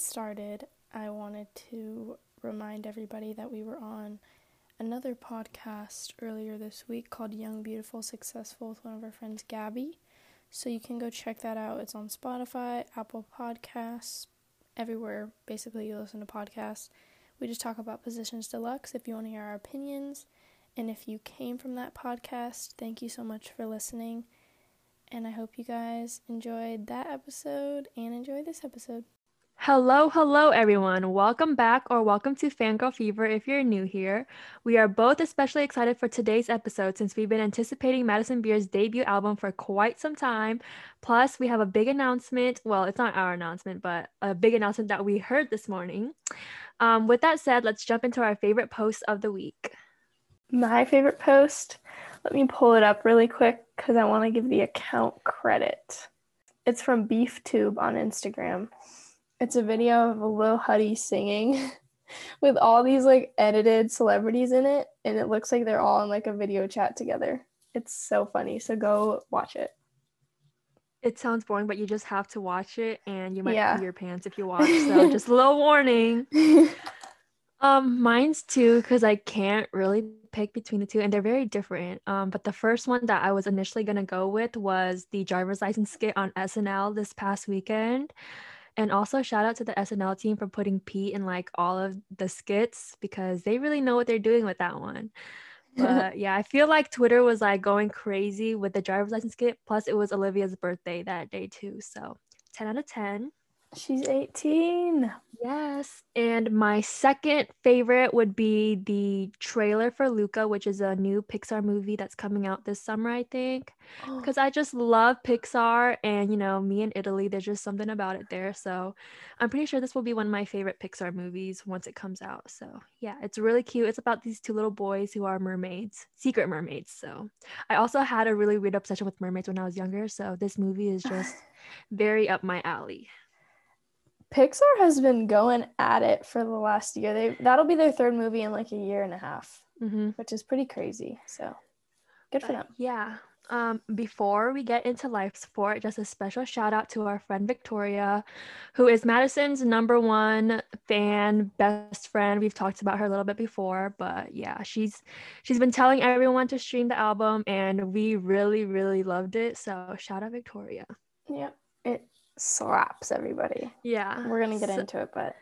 started, I wanted to remind everybody that we were on another podcast earlier this week called Young, Beautiful, Successful with one of our friends, Gabby. So you can go check that out. It's on Spotify, Apple Podcasts, everywhere basically you listen to podcasts. We just talk about Positions Deluxe if you want to hear our opinions. And if you came from that podcast, thank you so much for listening. And I hope you guys enjoyed that episode and enjoy this episode. Hello, hello, everyone. Welcome back or welcome to Fangirl Fever if you're new here. We are both especially excited for today's episode since we've been anticipating Madison Beer's debut album for quite some time. Plus, we have a big announcement. Well, it's not our announcement, but a big announcement that we heard this morning. Um, with that said, let's jump into our favorite post of the week. My favorite post let me pull it up really quick because I want to give the account credit. It's from BeefTube on Instagram. It's a video of a Lil Huddy singing with all these like edited celebrities in it, and it looks like they're all in like a video chat together. It's so funny. So go watch it. It sounds boring, but you just have to watch it, and you might yeah. pee your pants if you watch. So just a little warning. um, mine's too, because I can't really pick between the two and they're very different. Um, but the first one that I was initially gonna go with was the driver's license skit on SNL this past weekend. And also shout out to the SNL team for putting Pete in like all of the skits because they really know what they're doing with that one. But yeah, I feel like Twitter was like going crazy with the driver's license skit. Plus, it was Olivia's birthday that day too. So 10 out of 10. She's 18. Yes. And my second favorite would be the trailer for Luca, which is a new Pixar movie that's coming out this summer, I think. Oh. Because I just love Pixar and, you know, me in Italy, there's just something about it there. So I'm pretty sure this will be one of my favorite Pixar movies once it comes out. So yeah, it's really cute. It's about these two little boys who are mermaids, secret mermaids. So I also had a really weird obsession with mermaids when I was younger. So this movie is just very up my alley. Pixar has been going at it for the last year. They that'll be their third movie in like a year and a half, mm-hmm. which is pretty crazy. So good for them. Yeah. Um, before we get into life support, just a special shout out to our friend Victoria, who is Madison's number one fan, best friend. We've talked about her a little bit before, but yeah, she's she's been telling everyone to stream the album, and we really really loved it. So shout out Victoria. Yeah, it slaps everybody. Yeah. We're going to get so, into it, but.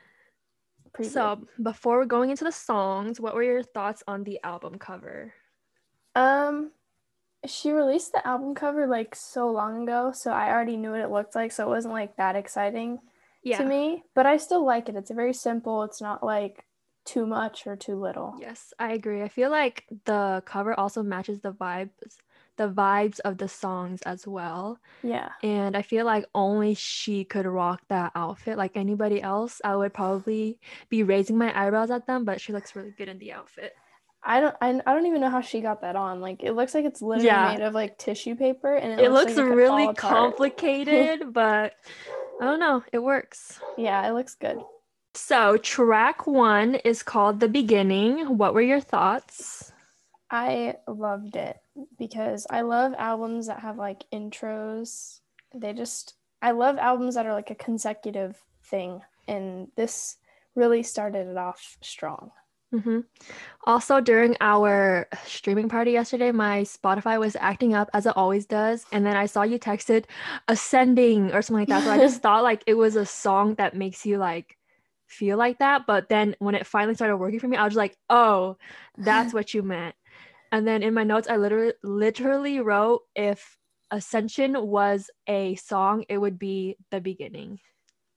So, before we're going into the songs, what were your thoughts on the album cover? Um, she released the album cover like so long ago, so I already knew what it looked like, so it wasn't like that exciting yeah. to me. But I still like it. It's very simple. It's not like too much or too little. Yes, I agree. I feel like the cover also matches the vibes the vibes of the songs as well. Yeah. And I feel like only she could rock that outfit. Like anybody else, I would probably be raising my eyebrows at them, but she looks really good in the outfit. I don't I, I don't even know how she got that on. Like it looks like it's literally yeah. made of like tissue paper and it, it looks, looks like really complicated, but I don't know, it works. Yeah, it looks good. So, track 1 is called The Beginning. What were your thoughts? I loved it because I love albums that have like intros. They just, I love albums that are like a consecutive thing. And this really started it off strong. Mm-hmm. Also, during our streaming party yesterday, my Spotify was acting up as it always does. And then I saw you texted ascending or something like that. So I just thought like it was a song that makes you like feel like that. But then when it finally started working for me, I was like, oh, that's what you meant. And then in my notes, I literally literally wrote if Ascension was a song, it would be the beginning.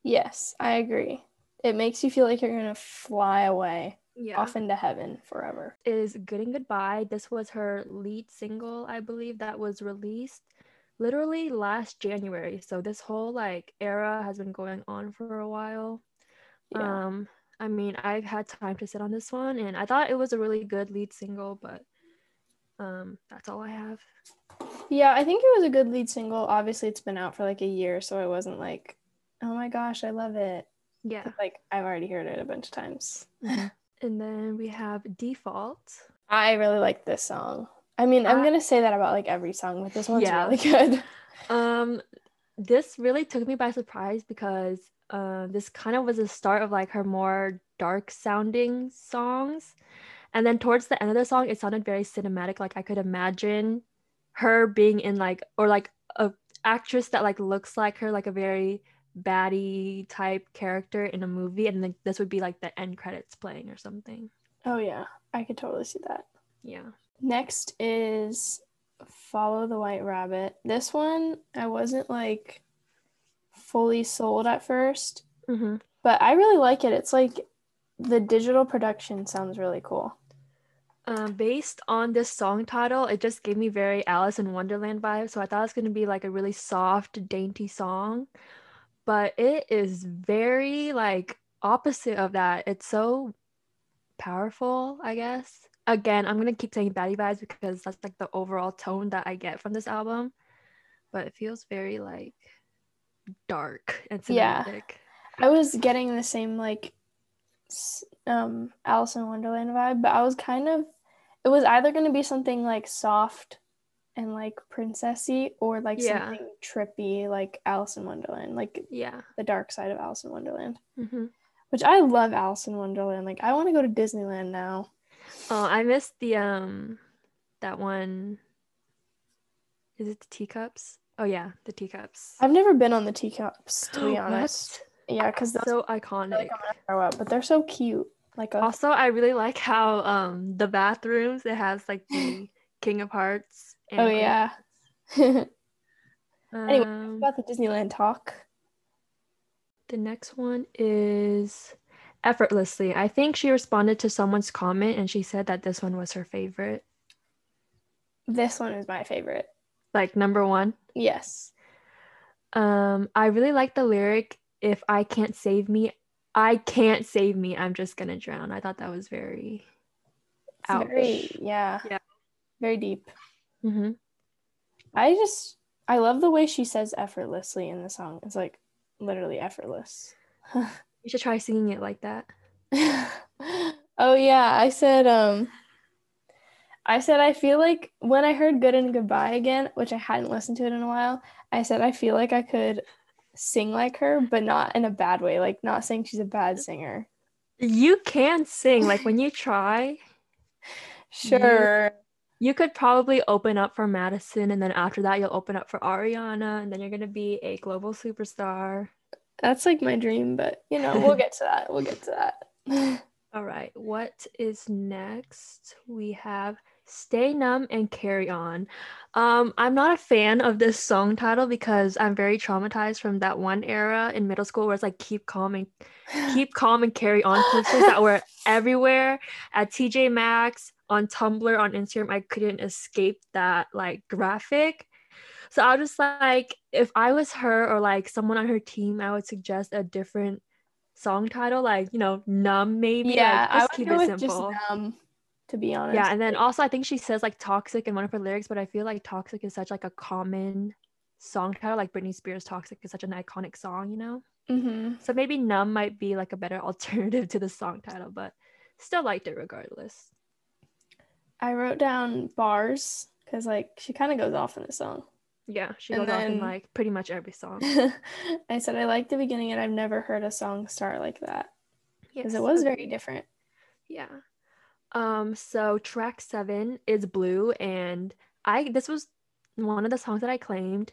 Yes, I agree. It makes you feel like you're gonna fly away yeah. off into heaven forever. Is Good in Goodbye. This was her lead single, I believe, that was released literally last January. So this whole like era has been going on for a while. Yeah. Um, I mean, I've had time to sit on this one and I thought it was a really good lead single, but um, that's all I have. Yeah, I think it was a good lead single. Obviously, it's been out for like a year, so I wasn't like, oh my gosh, I love it. Yeah. Like, I've already heard it a bunch of times. And then we have Default. I really like this song. I mean, I'm going to say that about like every song, but this one's yeah. really good. um, this really took me by surprise because uh, this kind of was the start of like her more dark sounding songs. And then towards the end of the song, it sounded very cinematic. Like I could imagine her being in like or like a actress that like looks like her, like a very baddie type character in a movie, and then this would be like the end credits playing or something. Oh yeah, I could totally see that. Yeah. Next is Follow the White Rabbit. This one I wasn't like fully sold at 1st mm-hmm. but I really like it. It's like the digital production sounds really cool. Um, based on this song title, it just gave me very Alice in Wonderland vibes. So I thought it was gonna be like a really soft, dainty song, but it is very like opposite of that. It's so powerful, I guess. Again, I'm gonna keep saying baddie vibes because that's like the overall tone that I get from this album. But it feels very like dark and cinematic. Yeah. I was getting the same like um Alice in Wonderland vibe, but I was kind of it was either going to be something like soft and like princessy or like yeah. something trippy like Alice in Wonderland, like yeah, the dark side of Alice in Wonderland. Mm-hmm. Which I love Alice in Wonderland. Like I want to go to Disneyland now. Oh, I missed the um that one. Is it the teacups? Oh yeah, the teacups. I've never been on the teacups to be honest. Yeah, because they're so iconic. Like grow up, but they're so cute. Like a- also, I really like how um the bathrooms it has like the King of Hearts. oh yeah. anyway, um, about the Disneyland talk. The next one is effortlessly. I think she responded to someone's comment and she said that this one was her favorite. This one is my favorite. Like number one? Yes. Um, I really like the lyric, if I can't save me, I can't save me, I'm just gonna drown. I thought that was very ouch. Very, yeah. Yeah. Very deep. Mm-hmm. I just I love the way she says effortlessly in the song. It's like literally effortless. you should try singing it like that. oh yeah, I said um I said I feel like when I heard Good in Goodbye again, which I hadn't listened to it in a while, I said I feel like I could sing like her, but not in a bad way. Like not saying she's a bad singer. You can sing like when you try. Sure. You, you could probably open up for Madison and then after that you'll open up for Ariana and then you're going to be a global superstar. That's like my dream, but you know, we'll get to that. We'll get to that. All right. What is next? We have Stay Numb and Carry On. Um, I'm not a fan of this song title because I'm very traumatized from that one era in middle school where it's like keep calm and keep calm and carry on posters that were everywhere at TJ Maxx, on Tumblr, on Instagram. I couldn't escape that like graphic. So I was just like, if I was her or like someone on her team, I would suggest a different song title, like you know, numb maybe. Yeah, like, just keep it simple. Just numb to be honest. Yeah, and then also I think she says like toxic in one of her lyrics, but I feel like toxic is such like a common song title. Like Britney Spears Toxic is such an iconic song, you know? Mm-hmm. So maybe numb might be like a better alternative to the song title, but still liked it regardless. I wrote down bars because like she kind of goes off in the song. Yeah, she goes then, off in like pretty much every song. I said I like the beginning and I've never heard a song start like that. Because yes, it was very different. Yeah. Um, so track seven is Blue, and I this was one of the songs that I claimed.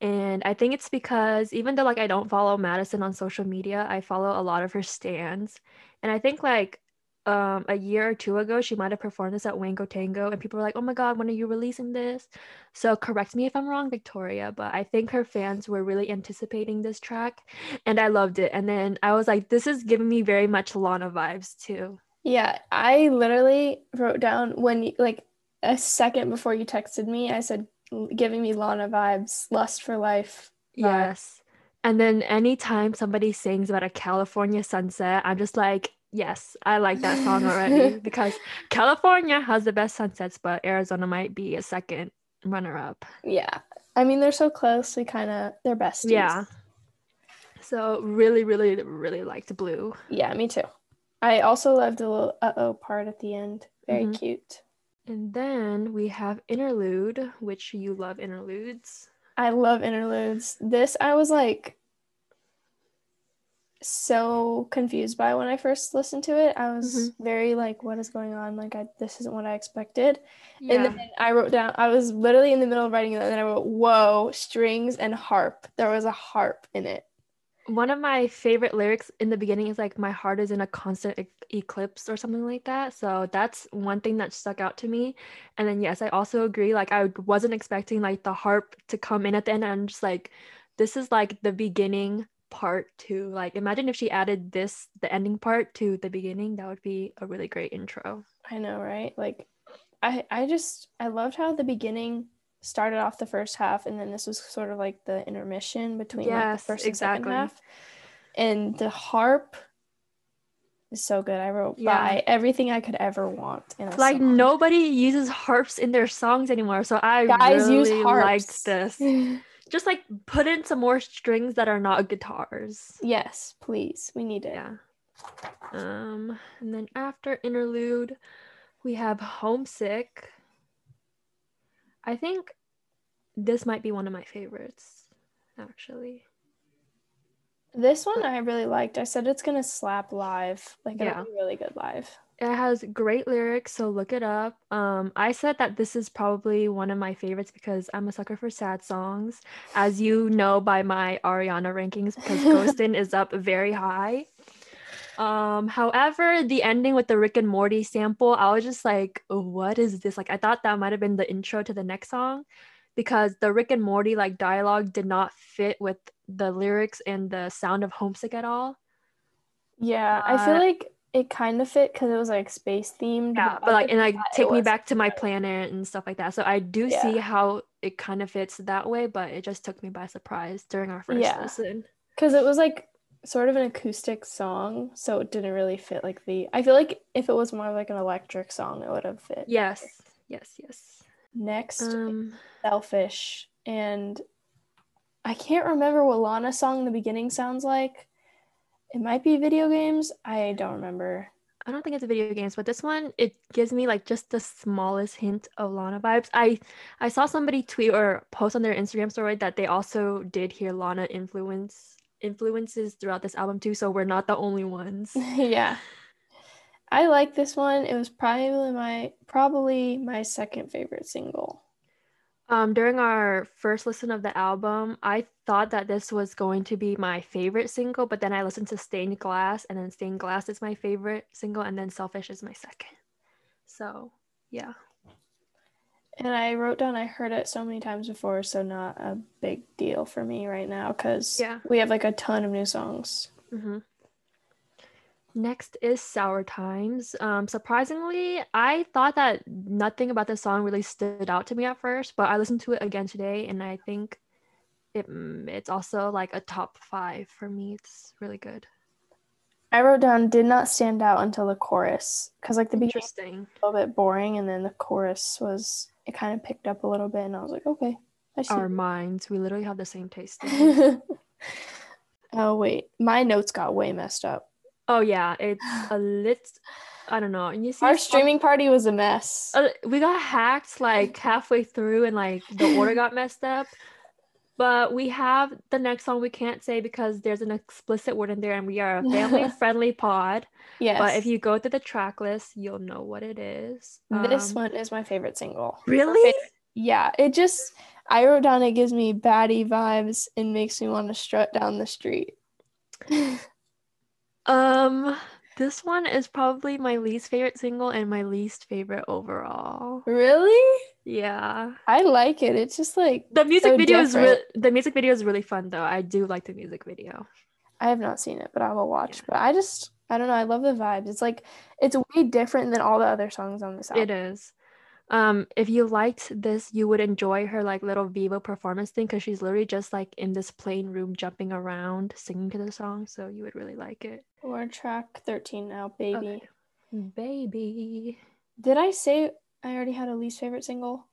And I think it's because even though like I don't follow Madison on social media, I follow a lot of her stands. And I think like um a year or two ago she might have performed this at Wango Tango and people were like, "Oh my god, when are you releasing this?" So correct me if I'm wrong, Victoria, but I think her fans were really anticipating this track and I loved it. And then I was like, this is giving me very much Lana vibes too. Yeah, I literally wrote down when like a second before you texted me, I said giving me Lana vibes, lust for life. Yes. And then anytime somebody sings about a California sunset, I'm just like, yes, I like that song already because California has the best sunsets, but Arizona might be a second runner up. Yeah. I mean, they're so close. We kind of, they're besties. Yeah. So really, really, really liked Blue. Yeah, me too. I also loved the little uh oh part at the end. Very mm-hmm. cute. And then we have Interlude, which you love interludes. I love interludes. This I was like so confused by when I first listened to it. I was mm-hmm. very like, what is going on? Like, I, this isn't what I expected. Yeah. And then I wrote down, I was literally in the middle of writing it, and then I wrote, whoa, strings and harp. There was a harp in it. One of my favorite lyrics in the beginning is like, my heart is in a constant e- eclipse or something like that. So that's one thing that stuck out to me. And then, yes, I also agree. Like, I wasn't expecting like the harp to come in at the end. I'm just like, this is like the beginning part to like imagine if she added this the ending part to the beginning that would be a really great intro i know right like i i just i loved how the beginning started off the first half and then this was sort of like the intermission between yes, like, the first and second half and the harp is so good i wrote yeah. by everything i could ever want like song. nobody uses harps in their songs anymore so i Guys really liked this just like put in some more strings that are not guitars. Yes, please. We need it. Yeah. Um, and then after interlude, we have homesick. I think this might be one of my favorites, actually. This one I really liked. I said it's gonna slap live. Like yeah. it'll be really good live. It has great lyrics, so look it up. Um, I said that this is probably one of my favorites because I'm a sucker for sad songs, as you know by my Ariana rankings, because Ghostin' is up very high. Um, however, the ending with the Rick and Morty sample, I was just like, what is this? Like, I thought that might have been the intro to the next song because the Rick and Morty like dialogue did not fit with the lyrics and the sound of homesick at all. Yeah, uh, I feel like it kind of fit because it was like space themed. Yeah, but like and like take me back to my planet and stuff like that. So I do yeah. see how it kind of fits that way, but it just took me by surprise during our first yeah. listen. Because it was like sort of an acoustic song, so it didn't really fit like the. I feel like if it was more like an electric song, it would have fit. Yes, yes, yes. Next, um, selfish, and I can't remember what Lana's song in the beginning sounds like it might be video games. I don't remember. I don't think it's video games, but this one it gives me like just the smallest hint of Lana vibes. I I saw somebody tweet or post on their Instagram story that they also did hear Lana influence influences throughout this album too, so we're not the only ones. yeah. I like this one. It was probably my probably my second favorite single. Um, during our first listen of the album, I thought that this was going to be my favorite single, but then I listened to Stained Glass, and then Stained Glass is my favorite single, and then Selfish is my second. So, yeah. And I wrote down I heard it so many times before, so not a big deal for me right now because yeah. we have like a ton of new songs. Mm-hmm. Next is Sour Times. Um, surprisingly, I thought that nothing about the song really stood out to me at first, but I listened to it again today, and I think it mm, it's also like a top five for me. It's really good. I wrote down did not stand out until the chorus because like the beginning was a little bit boring, and then the chorus was it kind of picked up a little bit, and I was like, okay, I see. Our minds, we literally have the same taste. oh wait, my notes got way messed up. Oh yeah, it's a lit. I don't know. And you see, our streaming party was a mess. Uh, we got hacked like halfway through, and like the order got messed up. But we have the next song we can't say because there's an explicit word in there, and we are a family-friendly pod. Yes. But if you go to the track list, you'll know what it is. This um, one is my favorite single. Really? Favorite. Yeah. It just I wrote down it gives me baddie vibes and makes me want to strut down the street. Um, this one is probably my least favorite single and my least favorite overall. Really? Yeah. I like it. It's just like the music so video different. is re- the music video is really fun though. I do like the music video. I have not seen it, but I will watch. Yeah. But I just I don't know. I love the vibes. It's like it's way different than all the other songs on this album. It is um if you liked this you would enjoy her like little Vevo performance thing because she's literally just like in this plain room jumping around singing to the song so you would really like it we're track 13 now baby okay. baby did i say i already had a least favorite single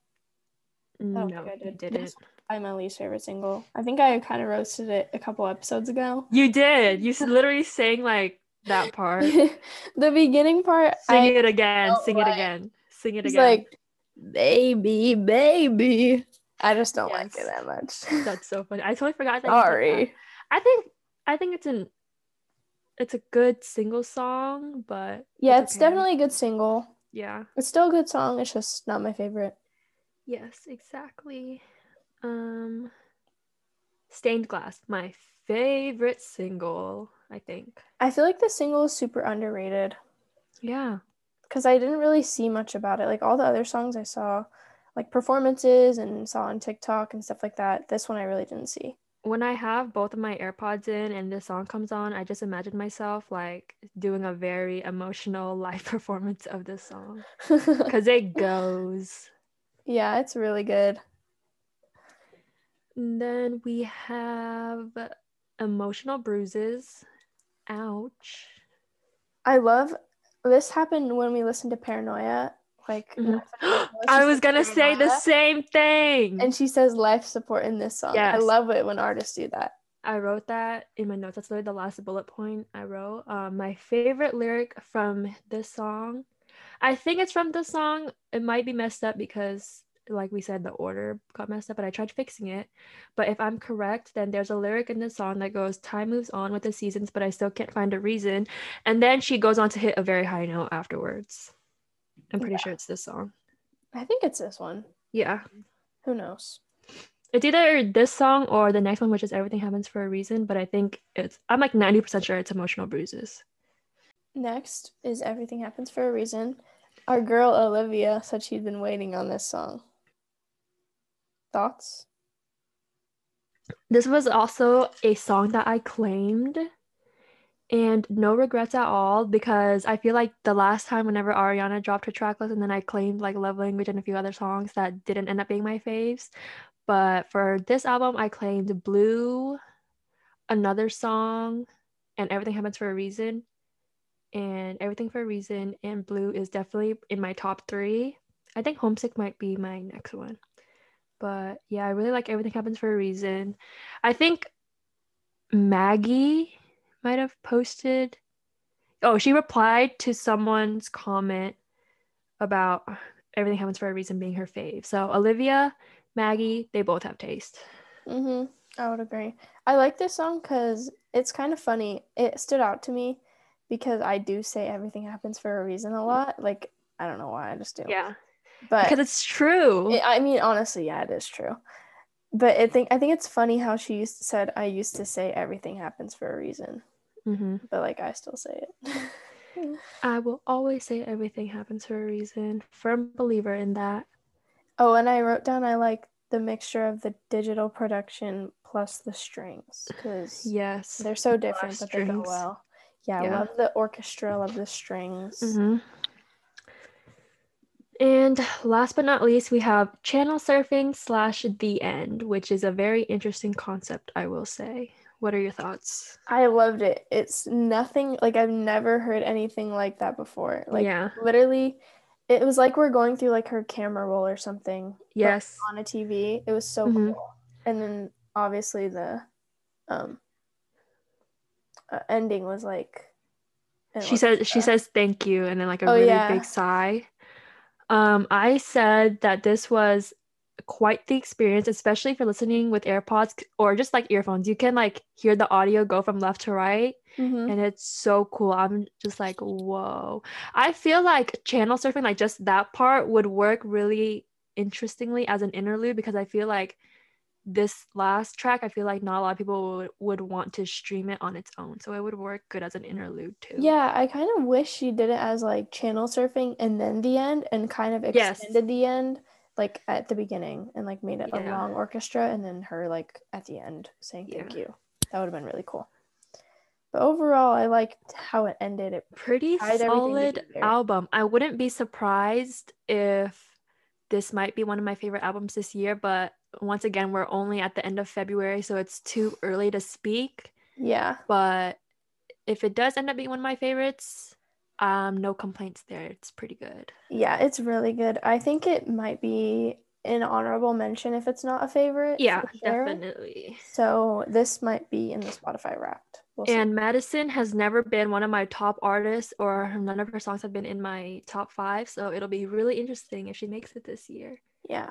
no I did. didn't I'm my least favorite single. I think I kind of roasted it a couple episodes ago. You did. You literally sang like that part. the beginning part. Sing I it again. Sing it again. Sing it again. Like baby, baby. I just don't yes. like it that much. That's so funny. I totally forgot that. Sorry. I think I think it's an it's a good single song, but yeah, it's, okay. definitely a good single. Yeah. It's still a good song. It's just not my favorite. Yes, exactly. Um Stained Glass, my favorite single, I think. I feel like the single is super underrated. Yeah. Cuz I didn't really see much about it. Like all the other songs I saw like performances and saw on TikTok and stuff like that. This one I really didn't see when I have both of my AirPods in and this song comes on, I just imagine myself like doing a very emotional live performance of this song because it goes. Yeah, it's really good. And then we have emotional bruises. Ouch. I love this happened when we listened to Paranoia like mm-hmm. I was gonna say the same thing. And she says life support in this song. Yes. I love it when artists do that. I wrote that in my notes. That's literally the last bullet point I wrote. Um, my favorite lyric from this song. I think it's from the song. It might be messed up because, like we said, the order got messed up, but I tried fixing it. But if I'm correct, then there's a lyric in the song that goes, Time moves on with the seasons, but I still can't find a reason. And then she goes on to hit a very high note afterwards. I'm pretty yeah. sure it's this song. I think it's this one. Yeah. Who knows? It's either this song or the next one, which is Everything Happens for a Reason, but I think it's, I'm like 90% sure it's Emotional Bruises. Next is Everything Happens for a Reason. Our girl Olivia said she'd been waiting on this song. Thoughts? This was also a song that I claimed and no regrets at all because I feel like the last time whenever Ariana dropped her track list and then I claimed like Love Language and a few other songs that didn't end up being my faves. But for this album, I claimed Blue, another song, and Everything Happens for a Reason. And Everything for a Reason and Blue is definitely in my top three. I think Homesick might be my next one. But yeah, I really like Everything Happens for a Reason. I think Maggie might have posted. Oh, she replied to someone's comment about everything happens for a reason being her fave. So Olivia, Maggie, they both have taste. Mhm. I would agree. I like this song because it's kind of funny. It stood out to me because I do say everything happens for a reason a lot. Like I don't know why I just do. Yeah. But because it's true. It, I mean, honestly, yeah, it is true but I think I think it's funny how she used to, said I used to say everything happens for a reason, mm-hmm. but like I still say it. I will always say everything happens for a reason. Firm believer in that. Oh, and I wrote down I like the mixture of the digital production plus the strings because yes, they're so different, but strings. they go well. Yeah, yeah, I love the orchestra, love the strings. Mm-hmm. And last but not least, we have channel surfing slash the end, which is a very interesting concept, I will say. What are your thoughts? I loved it. It's nothing like I've never heard anything like that before. Like yeah. literally it was like we're going through like her camera roll or something. Yes. On a TV. It was so mm-hmm. cool. And then obviously the um uh, ending was like she says she says thank you and then like a oh, really yeah. big sigh um, I said that this was quite the experience, especially if you're listening with AirPods or just like earphones. You can like hear the audio go from left to right. Mm-hmm. And it's so cool. I'm just like, whoa. I feel like channel surfing, like just that part, would work really interestingly as an interlude because I feel like this last track, I feel like not a lot of people would, would want to stream it on its own. So it would work good as an interlude too. Yeah, I kind of wish she did it as like channel surfing and then the end and kind of extended yes. the end like at the beginning and like made it yeah. a long orchestra and then her like at the end saying thank yeah. you. That would have been really cool. But overall, I liked how it ended. It pretty solid album. I wouldn't be surprised if this might be one of my favorite albums this year, but once again, we're only at the end of February, so it's too early to speak. Yeah. But if it does end up being one of my favorites, um, no complaints there. It's pretty good. Yeah, it's really good. I think it might be an honorable mention if it's not a favorite. Yeah, sure. definitely. So this might be in the Spotify Wrapped. We'll and Madison has never been one of my top artists, or none of her songs have been in my top five. So it'll be really interesting if she makes it this year. Yeah,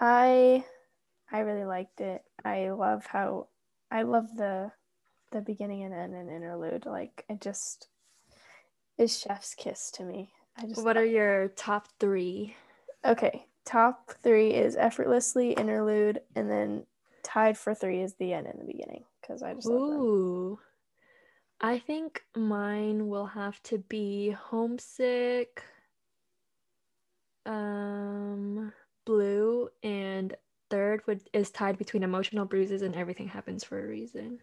I I really liked it. I love how I love the the beginning and end and interlude. Like it just is chef's kiss to me. I just What are your top 3? Okay, top 3 is effortlessly interlude and then tied for 3 is the end and the beginning cuz I just Ooh. I think mine will have to be homesick um blue and third would is tied between emotional bruises and everything happens for a reason.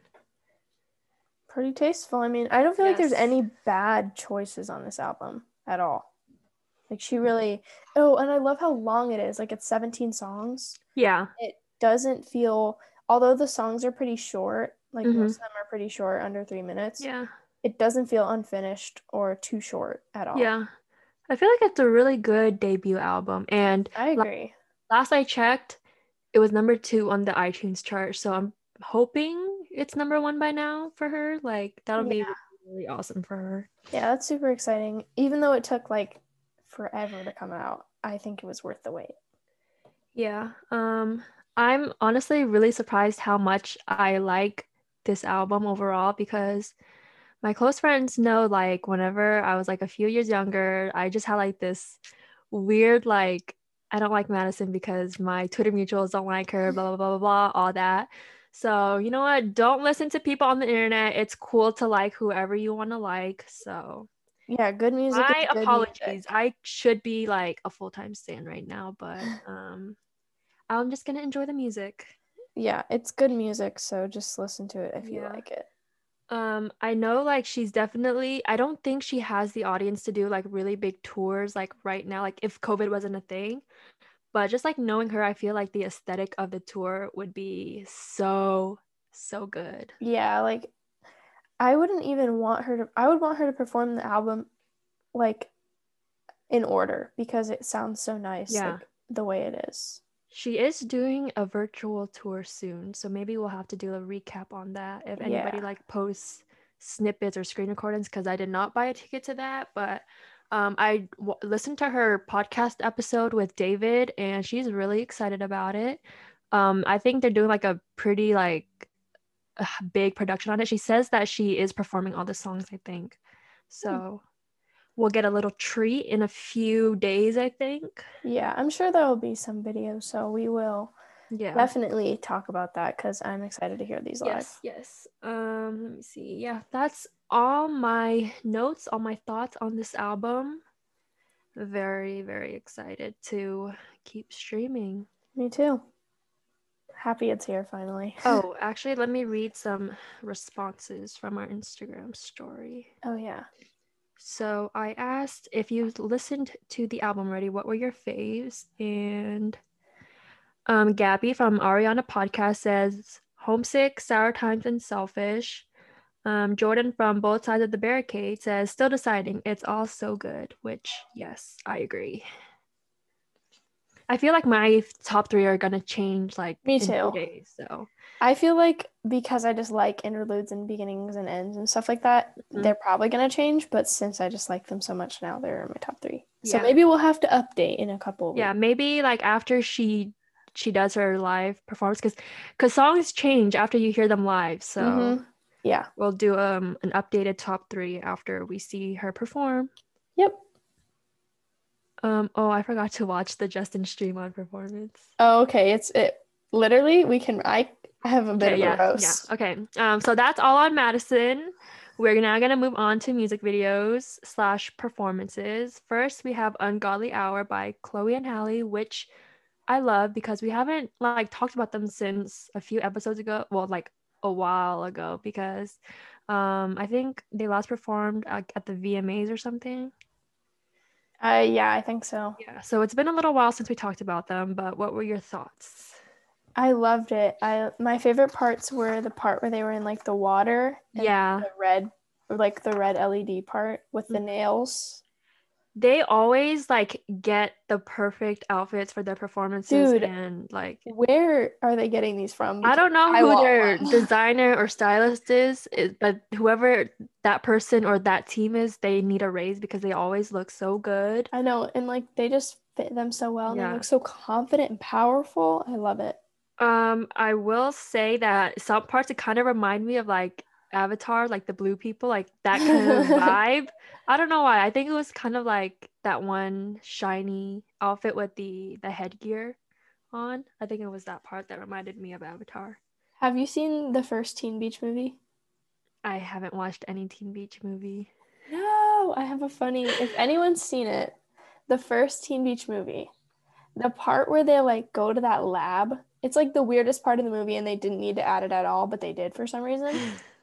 Pretty tasteful. I mean i don't feel yes. like there's any bad choices on this album at all. Like she really oh and i love how long it is. Like it's 17 songs. Yeah. It doesn't feel although the songs are pretty short like mm-hmm. most of them are pretty short under three minutes yeah. it doesn't feel unfinished or too short at all. Yeah I feel like it's a really good debut album. And I agree. Last I checked, it was number two on the iTunes chart. So I'm hoping it's number one by now for her. Like that'll yeah. be really awesome for her. Yeah, that's super exciting. Even though it took like forever to come out, I think it was worth the wait. Yeah. Um I'm honestly really surprised how much I like this album overall because my close friends know like whenever I was like a few years younger, I just had like this weird like I don't like Madison because my Twitter mutuals don't like her, blah blah blah blah blah, all that. So you know what? Don't listen to people on the internet. It's cool to like whoever you want to like. So yeah, good music. My apologies. Music. I should be like a full time stan right now, but um, I'm just gonna enjoy the music. Yeah, it's good music, so just listen to it if you like it. Um, I know like she's definitely I don't think she has the audience to do like really big tours like right now, like if COVID wasn't a thing. But just like knowing her, I feel like the aesthetic of the tour would be so, so good. Yeah, like I wouldn't even want her to I would want her to perform the album like in order because it sounds so nice yeah. like the way it is. She is doing a virtual tour soon, so maybe we'll have to do a recap on that if anybody yeah. like posts snippets or screen recordings because I did not buy a ticket to that, but um, I w- listened to her podcast episode with David, and she's really excited about it. Um, I think they're doing like a pretty like big production on it. She says that she is performing all the songs. I think so we'll get a little treat in a few days, I think. Yeah, I'm sure there will be some videos, so we will yeah definitely talk about that because I'm excited to hear these live. Yes, yes. Um, let me see. Yeah, that's all my notes, all my thoughts on this album. Very, very excited to keep streaming. Me too. Happy it's here finally. oh, actually, let me read some responses from our Instagram story. Oh, yeah. So I asked if you listened to the album already, what were your faves? And um, Gabby from Ariana Podcast says Homesick, Sour Times, and Selfish. Um, Jordan from Both Sides of the Barricade says Still deciding. It's all so good, which, yes, I agree. I feel like my top three are gonna change like me too. Days, so I feel like because I just like interludes and beginnings and ends and stuff like that, mm-hmm. they're probably gonna change. But since I just like them so much now, they're in my top three. Yeah. So maybe we'll have to update in a couple. yeah, maybe like after she she does her live performance because because songs change after you hear them live. So mm-hmm. yeah, we'll do um an updated top three after we see her perform. Yep. Um. Oh, I forgot to watch the Justin Stream On performance. Oh, okay. It's it. Literally, we can. I have a bit okay, of yeah, a roast. Yeah. Okay. Um. So that's all on Madison. We're now gonna move on to music videos slash performances. First, we have "Ungodly Hour" by Chloe and Halle, which I love because we haven't like talked about them since a few episodes ago. Well, like a while ago because um I think they last performed at, at the VMAs or something. Uh, yeah, I think so. Yeah, so it's been a little while since we talked about them, but what were your thoughts? I loved it. I my favorite parts were the part where they were in like the water. yeah. The red, like the red LED part with the mm. nails they always like get the perfect outfits for their performances Dude, and like where are they getting these from? I don't know who their designer or stylist is, is but whoever that person or that team is they need a raise because they always look so good. I know and like they just fit them so well. And yeah. they look so confident and powerful. I love it. Um i will say that some parts it kind of remind me of like Avatar, like the blue people, like that kind of vibe. I don't know why. I think it was kind of like that one shiny outfit with the the headgear on. I think it was that part that reminded me of Avatar. Have you seen the first Teen Beach movie? I haven't watched any Teen Beach movie. No, I have a funny. If anyone's seen it, the first Teen Beach movie, the part where they like go to that lab, it's like the weirdest part of the movie, and they didn't need to add it at all, but they did for some reason.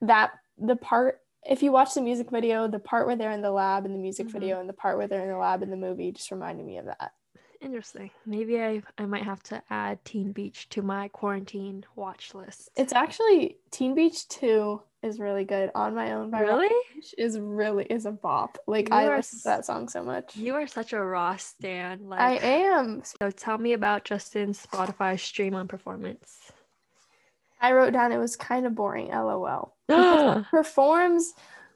that the part, if you watch the music video, the part where they're in the lab in the music mm-hmm. video, and the part where they're in the lab in the movie just reminded me of that. Interesting. Maybe I I might have to add Teen Beach to my quarantine watch list. It's actually Teen Beach 2 is really good. On My Own by Really? is really is a bop. Like you I listen to that song so much. You are such a Ross stan. Like I am. So tell me about Justin's Spotify stream on performance. I wrote down it was kind of boring, lol. performs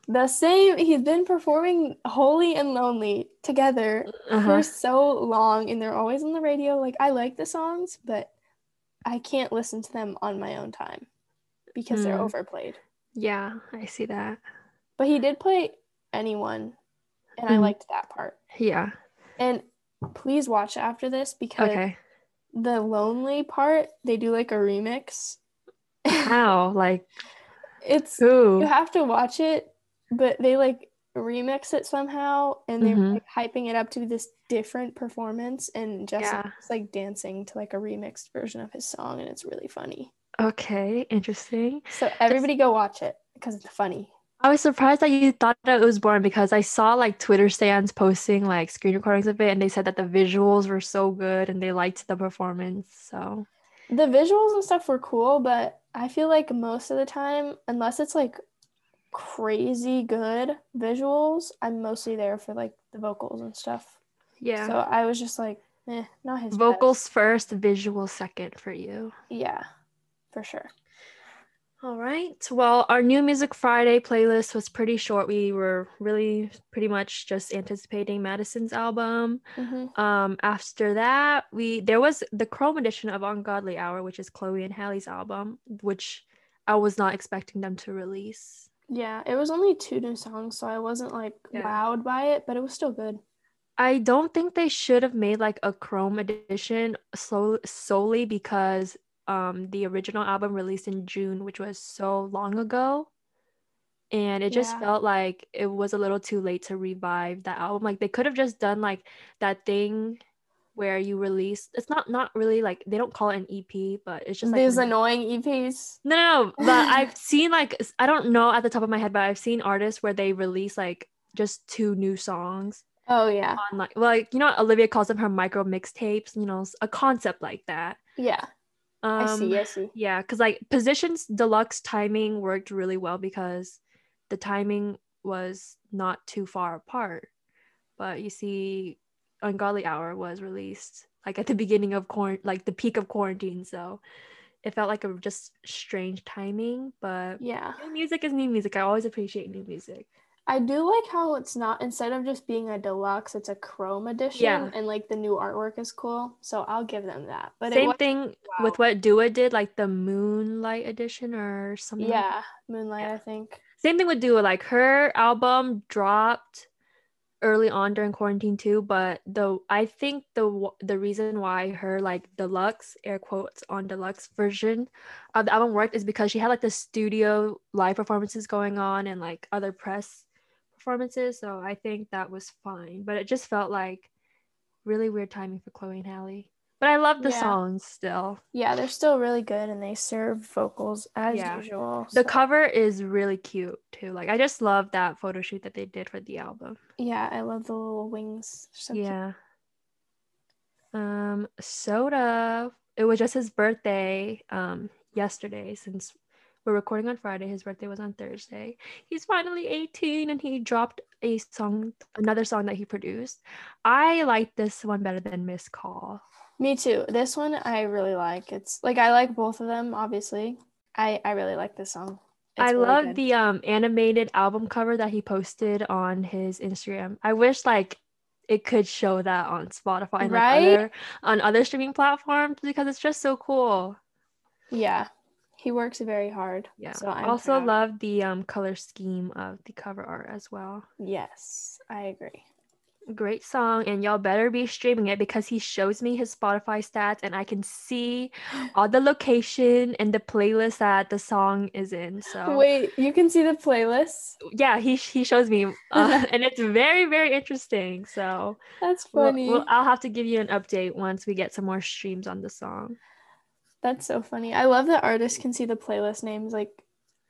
the same he's been performing holy and lonely together uh-huh. for so long and they're always on the radio like i like the songs but i can't listen to them on my own time because mm. they're hmm. overplayed yeah i see that but he did play anyone and mm. i hmm. liked that part yeah and please watch after this because okay. the lonely part they do like a remix how like it's Who? you have to watch it but they like remix it somehow and they're mm-hmm. like hyping it up to this different performance and just yeah. like dancing to like a remixed version of his song and it's really funny. Okay, interesting. So everybody go watch it because it's funny. I was surprised that you thought that it was boring because I saw like Twitter stands posting like screen recordings of it and they said that the visuals were so good and they liked the performance. So the visuals and stuff were cool, but I feel like most of the time, unless it's like crazy good visuals. I'm mostly there for like the vocals and stuff. Yeah. So I was just like, eh, not his vocals best. first, visual second for you. Yeah, for sure. All right. Well, our new Music Friday playlist was pretty short. We were really pretty much just anticipating Madison's album. Mm-hmm. Um, after that, we there was the Chrome edition of Ungodly Hour, which is Chloe and Halle's album, which I was not expecting them to release. Yeah, it was only two new songs, so I wasn't like yeah. wowed by it, but it was still good. I don't think they should have made like a Chrome edition so- solely because um the original album released in June, which was so long ago. And it just yeah. felt like it was a little too late to revive that album. Like they could have just done like that thing where you release it's not not really like they don't call it an EP, but it's just like these annoying EPs. No, no, no. But I've seen like I don't know at the top of my head, but I've seen artists where they release like just two new songs. Oh yeah. On like well, like you know Olivia calls them her micro mixtapes, you know, a concept like that. Yeah. Um, I see, I see. Yeah, because like Positions Deluxe timing worked really well because the timing was not too far apart. But you see, Ungodly Hour was released like at the beginning of quarant like the peak of quarantine. So it felt like a just strange timing. But yeah, new music is new music. I always appreciate new music. I do like how it's not instead of just being a deluxe, it's a chrome edition, yeah. and like the new artwork is cool. So I'll give them that. But same thing wow. with what Dua did, like the Moonlight edition or something. Yeah, Moonlight, yeah. I think. Same thing with Dua. Like her album dropped early on during quarantine too but the i think the the reason why her like deluxe air quotes on deluxe version of the album worked is because she had like the studio live performances going on and like other press performances so i think that was fine but it just felt like really weird timing for chloe and halle but I love the yeah. songs still. Yeah, they're still really good and they serve vocals as yeah. usual. So. The cover is really cute too. Like I just love that photo shoot that they did for the album. Yeah, I love the little wings. So yeah. Cute. Um Soda, it was just his birthday um yesterday since we're recording on Friday. His birthday was on Thursday. He's finally 18 and he dropped a song, another song that he produced. I like this one better than Miss Call. Me too. This one I really like. It's like I like both of them, obviously. I I really like this song. It's I really love good. the um animated album cover that he posted on his Instagram. I wish like it could show that on Spotify and right? like other on other streaming platforms because it's just so cool. Yeah. He works very hard. Yeah. So I also proud. love the um color scheme of the cover art as well. Yes, I agree great song and y'all better be streaming it because he shows me his spotify stats and i can see all the location and the playlist that the song is in so wait you can see the playlist yeah he, he shows me uh, and it's very very interesting so that's funny we'll, we'll, i'll have to give you an update once we get some more streams on the song that's so funny i love that artists can see the playlist names like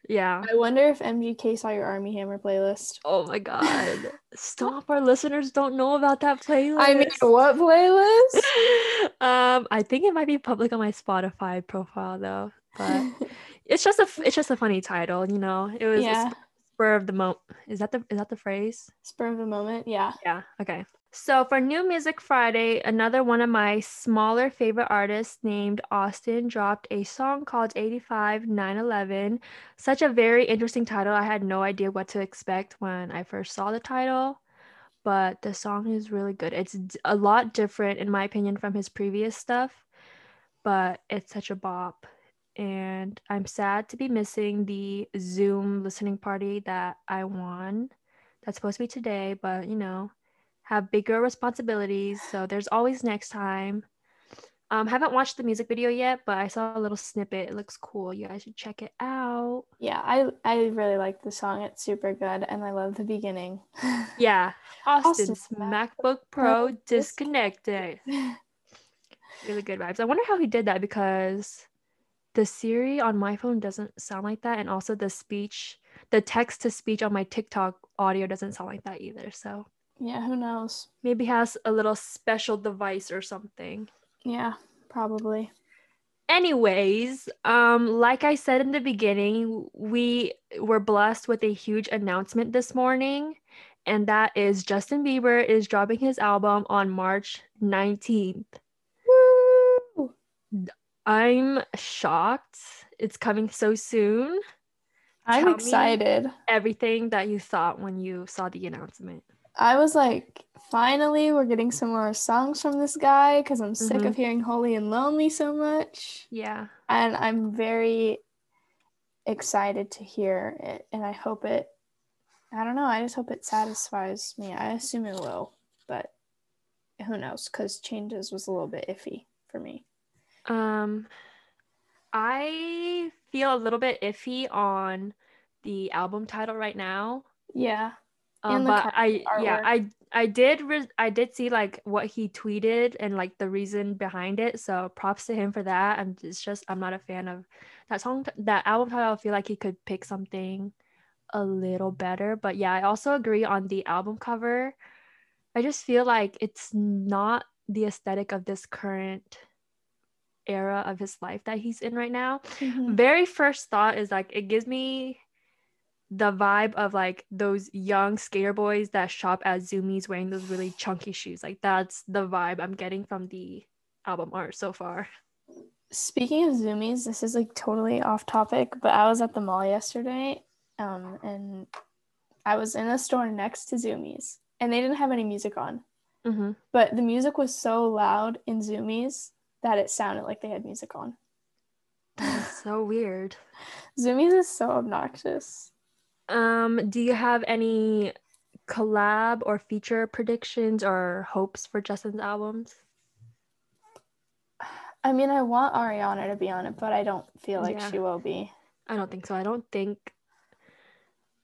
yeah. I wonder if MGK saw your Armie Hammer playlist. Oh my god. Stop. Our listeners don't know about that playlist. I mean, what playlist? um, I think it might be public on my Spotify profile though. But it's just a it's just a funny title, you know. It was yeah. spur of the moment. Is that the is that the phrase? Spur of the moment, yeah. Yeah. Okay. So, for New Music Friday, another one of my smaller favorite artists named Austin dropped a song called 85 911. Such a very interesting title. I had no idea what to expect when I first saw the title, but the song is really good. It's a lot different, in my opinion, from his previous stuff, but it's such a bop. And I'm sad to be missing the Zoom listening party that I won. That's supposed to be today, but you know, have bigger responsibilities. So there's always next time. Um, haven't watched the music video yet, but I saw a little snippet. It looks cool. You guys should check it out. Yeah, I I really like the song. It's super good, and I love the beginning. yeah, Austin's, Austin's MacBook, MacBook Pro, Pro disconnected. really good vibes. I wonder how he did that because the Siri on my phone doesn't sound like that, and also the speech, the text to speech on my TikTok audio doesn't sound like that either. So yeah, who knows? Maybe has a little special device or something. Yeah, probably. Anyways, um like I said in the beginning, we were blessed with a huge announcement this morning and that is Justin Bieber is dropping his album on March 19th. Woo! I'm shocked. It's coming so soon. I'm Tell excited. Everything that you thought when you saw the announcement. I was like, finally, we're getting some more songs from this guy because I'm sick mm-hmm. of hearing Holy and Lonely so much. Yeah. And I'm very excited to hear it. And I hope it, I don't know, I just hope it satisfies me. I assume it will, but who knows? Because Changes was a little bit iffy for me. Um, I feel a little bit iffy on the album title right now. Yeah. Um, but I artwork. yeah I I did re- I did see like what he tweeted and like the reason behind it. So props to him for that. And it's just I'm not a fan of that song that album title. I feel like he could pick something a little better. But yeah, I also agree on the album cover. I just feel like it's not the aesthetic of this current era of his life that he's in right now. Mm-hmm. Very first thought is like it gives me the vibe of like those young skater boys that shop at Zumiez wearing those really chunky shoes. Like that's the vibe I'm getting from the album art so far. Speaking of Zumiez, this is like totally off topic, but I was at the mall yesterday um, and I was in a store next to Zumiez and they didn't have any music on. Mm-hmm. But the music was so loud in Zumiez that it sounded like they had music on. That's so weird. Zumiez is so obnoxious. Um, do you have any collab or feature predictions or hopes for Justin's albums? I mean, I want Ariana to be on it, but I don't feel like yeah. she will be. I don't think so. I don't think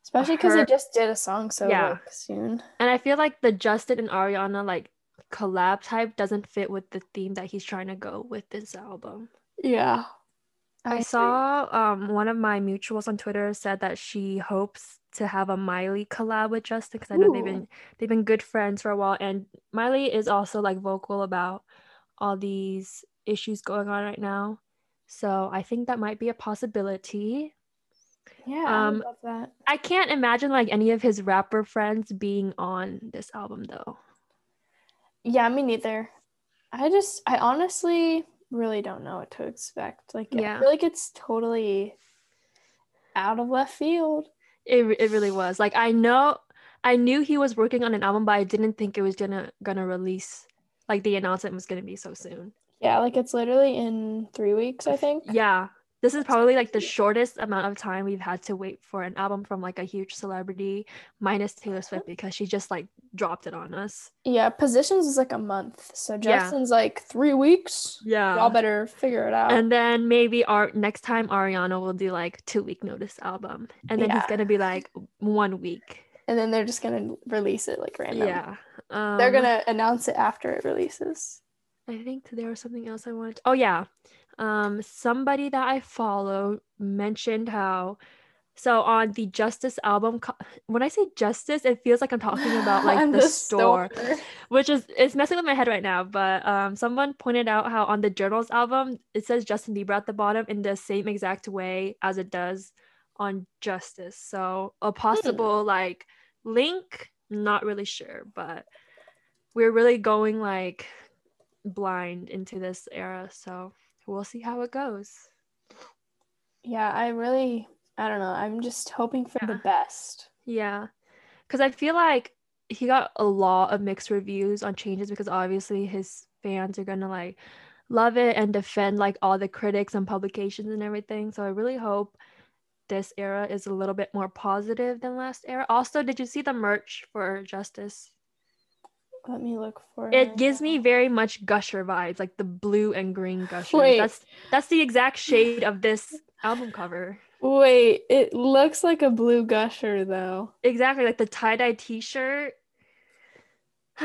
especially because they just did a song so yeah. like, soon. And I feel like the Justin and Ariana like collab type doesn't fit with the theme that he's trying to go with this album. Yeah. I, I saw um, one of my mutuals on Twitter said that she hopes to have a Miley collab with Justin because I know Ooh. they've been they've been good friends for a while, and Miley is also like vocal about all these issues going on right now. So I think that might be a possibility. Yeah, um, I love that. I can't imagine like any of his rapper friends being on this album though. Yeah, me neither. I just I honestly really don't know what to expect. Like, yeah. I feel like it's totally out of left field. It, it really was. Like, I know, I knew he was working on an album, but I didn't think it was gonna gonna release. Like, the announcement was gonna be so soon. Yeah, like it's literally in three weeks, I think. Yeah, this is probably like the shortest amount of time we've had to wait for an album from like a huge celebrity, minus Taylor Swift because she just like dropped it on us. Yeah, Positions is like a month, so Justin's yeah. like three weeks. Yeah, y'all better figure it out. And then maybe our next time Ariana will do like two week notice album, and then yeah. he's gonna be like one week. And then they're just gonna release it like random. Yeah, um, they're gonna announce it after it releases. I think there was something else I wanted. To- oh yeah, um, somebody that I follow mentioned how so on the Justice album, when I say Justice, it feels like I'm talking about like the, the, store, store, which is it's messing with my head right now. But um, someone pointed out how on the Journals album it says Justin Bieber at the bottom in the same exact way as it does on Justice. So a possible hmm. like link, not really sure, but we're really going like blind into this era. So we'll see how it goes. Yeah, I really, I don't know. I'm just hoping for yeah. the best. Yeah. Because I feel like he got a lot of mixed reviews on changes because obviously his fans are going to like love it and defend like all the critics and publications and everything. So I really hope this era is a little bit more positive than last era. Also, did you see the merch for Justice? Let me look for it. It gives me very much gusher vibes, like the blue and green gusher. Wait. That's that's the exact shade of this album cover. Wait, it looks like a blue gusher though. Exactly, like the tie-dye t-shirt.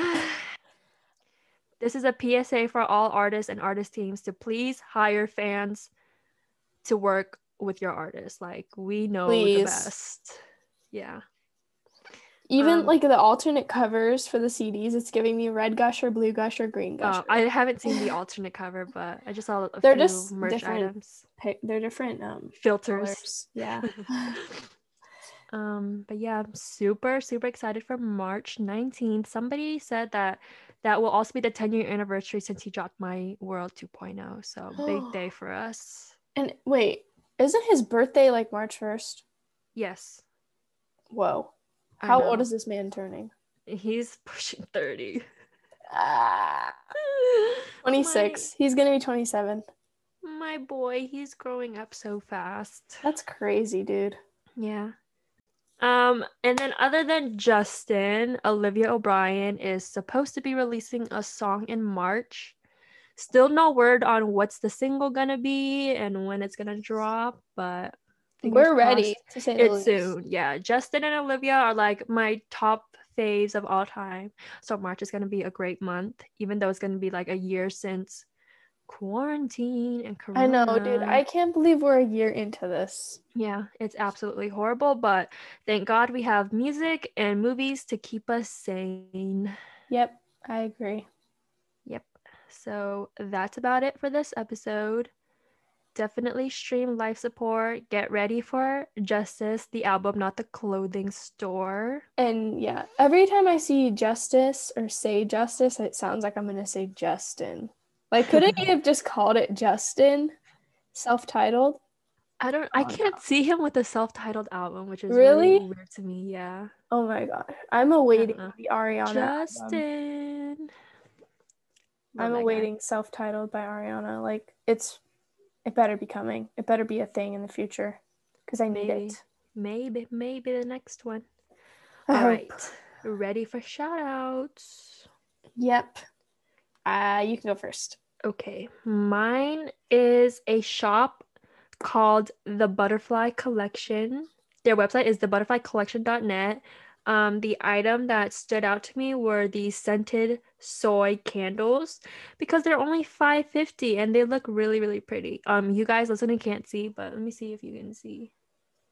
this is a PSA for all artists and artist teams to please hire fans to work with your artist. Like we know please. the best. Yeah. Even um, like the alternate covers for the CDs, it's giving me red gush or blue gush or green gush. Oh, I haven't seen the alternate cover, but I just saw a they're few just merch different, items. They're different um, filters. Colors. Yeah. um, but yeah, I'm super super excited for March 19th. Somebody said that that will also be the 10 year anniversary since he dropped My World 2.0. So big day for us. And wait, isn't his birthday like March 1st? Yes. Whoa. How old is this man turning? He's pushing 30. Ah. 26. My, he's going to be 27. My boy, he's growing up so fast. That's crazy, dude. Yeah. Um, and then other than Justin, Olivia O'Brien is supposed to be releasing a song in March. Still no word on what's the single gonna be and when it's gonna drop, but we're ready to say it soon. Yeah, Justin and Olivia are like my top faves of all time. So March is gonna be a great month, even though it's gonna be like a year since quarantine and corona. I know, dude. I can't believe we're a year into this. Yeah, it's absolutely horrible, but thank God we have music and movies to keep us sane. Yep, I agree. Yep. So that's about it for this episode definitely stream life support. Get ready for Justice, the album, not the clothing store. And yeah, every time I see Justice or say Justice, it sounds like I'm gonna say Justin. Like, couldn't he have just called it Justin, self-titled? I don't. I oh, can't no. see him with a self-titled album, which is really, really weird to me. Yeah. Oh my god, I'm awaiting uh-huh. the Ariana. Justin. Album. I'm awaiting self-titled by Ariana. Like it's it better be coming. It better be a thing in the future because I need maybe, it. Maybe, maybe the next one. I All hope. right, ready for shout outs? Yep. Uh, you can go first. Okay, mine is a shop called the Butterfly Collection. Their website is thebutterflycollection.net. Um, the item that stood out to me were the scented soy candles because they're only 550 and they look really really pretty. Um, you guys listening can't see, but let me see if you can see.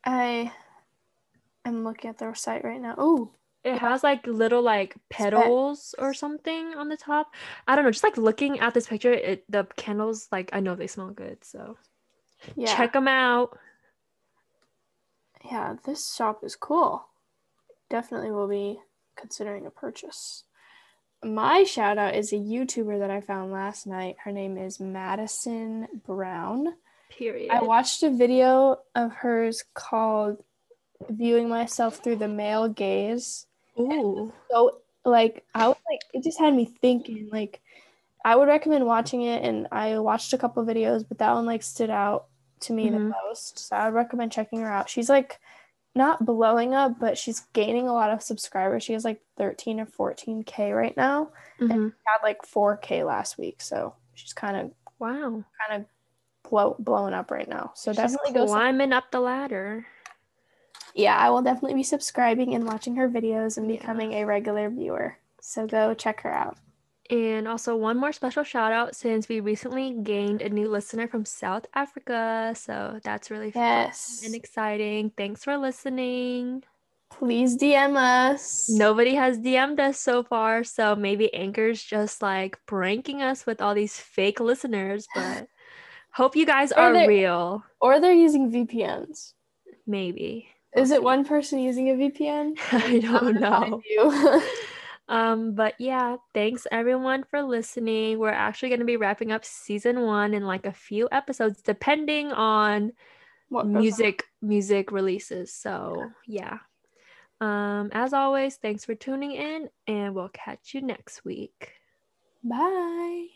I am looking at their site right now. Oh, it has like little like petals or something on the top. I don't know. Just like looking at this picture, it the candles like I know they smell good, so yeah. check them out. Yeah, this shop is cool definitely will be considering a purchase. My shout out is a YouTuber that I found last night. Her name is Madison Brown. Period. I watched a video of hers called Viewing Myself Through the Male Gaze. Ooh. So like I was like it just had me thinking like I would recommend watching it and I watched a couple videos, but that one like stood out to me mm-hmm. the most. So I would recommend checking her out. She's like not blowing up, but she's gaining a lot of subscribers. She has like 13 or 14k right now, mm-hmm. and had like 4k last week. So she's kind of wow, kind of blow blowing up right now. So she's definitely go climbing up the ladder. Yeah, I will definitely be subscribing and watching her videos and becoming yeah. a regular viewer. So go check her out. And also, one more special shout out since we recently gained a new listener from South Africa. So that's really yes. fun and exciting. Thanks for listening. Please DM us. Nobody has DM'd us so far. So maybe Anchor's just like pranking us with all these fake listeners. But hope you guys are real. Or they're using VPNs. Maybe. Is it one person using a VPN? I don't know. Um, but yeah, thanks everyone for listening. We're actually going to be wrapping up season one in like a few episodes, depending on what music on? music releases. So yeah. Um, as always, thanks for tuning in, and we'll catch you next week. Bye.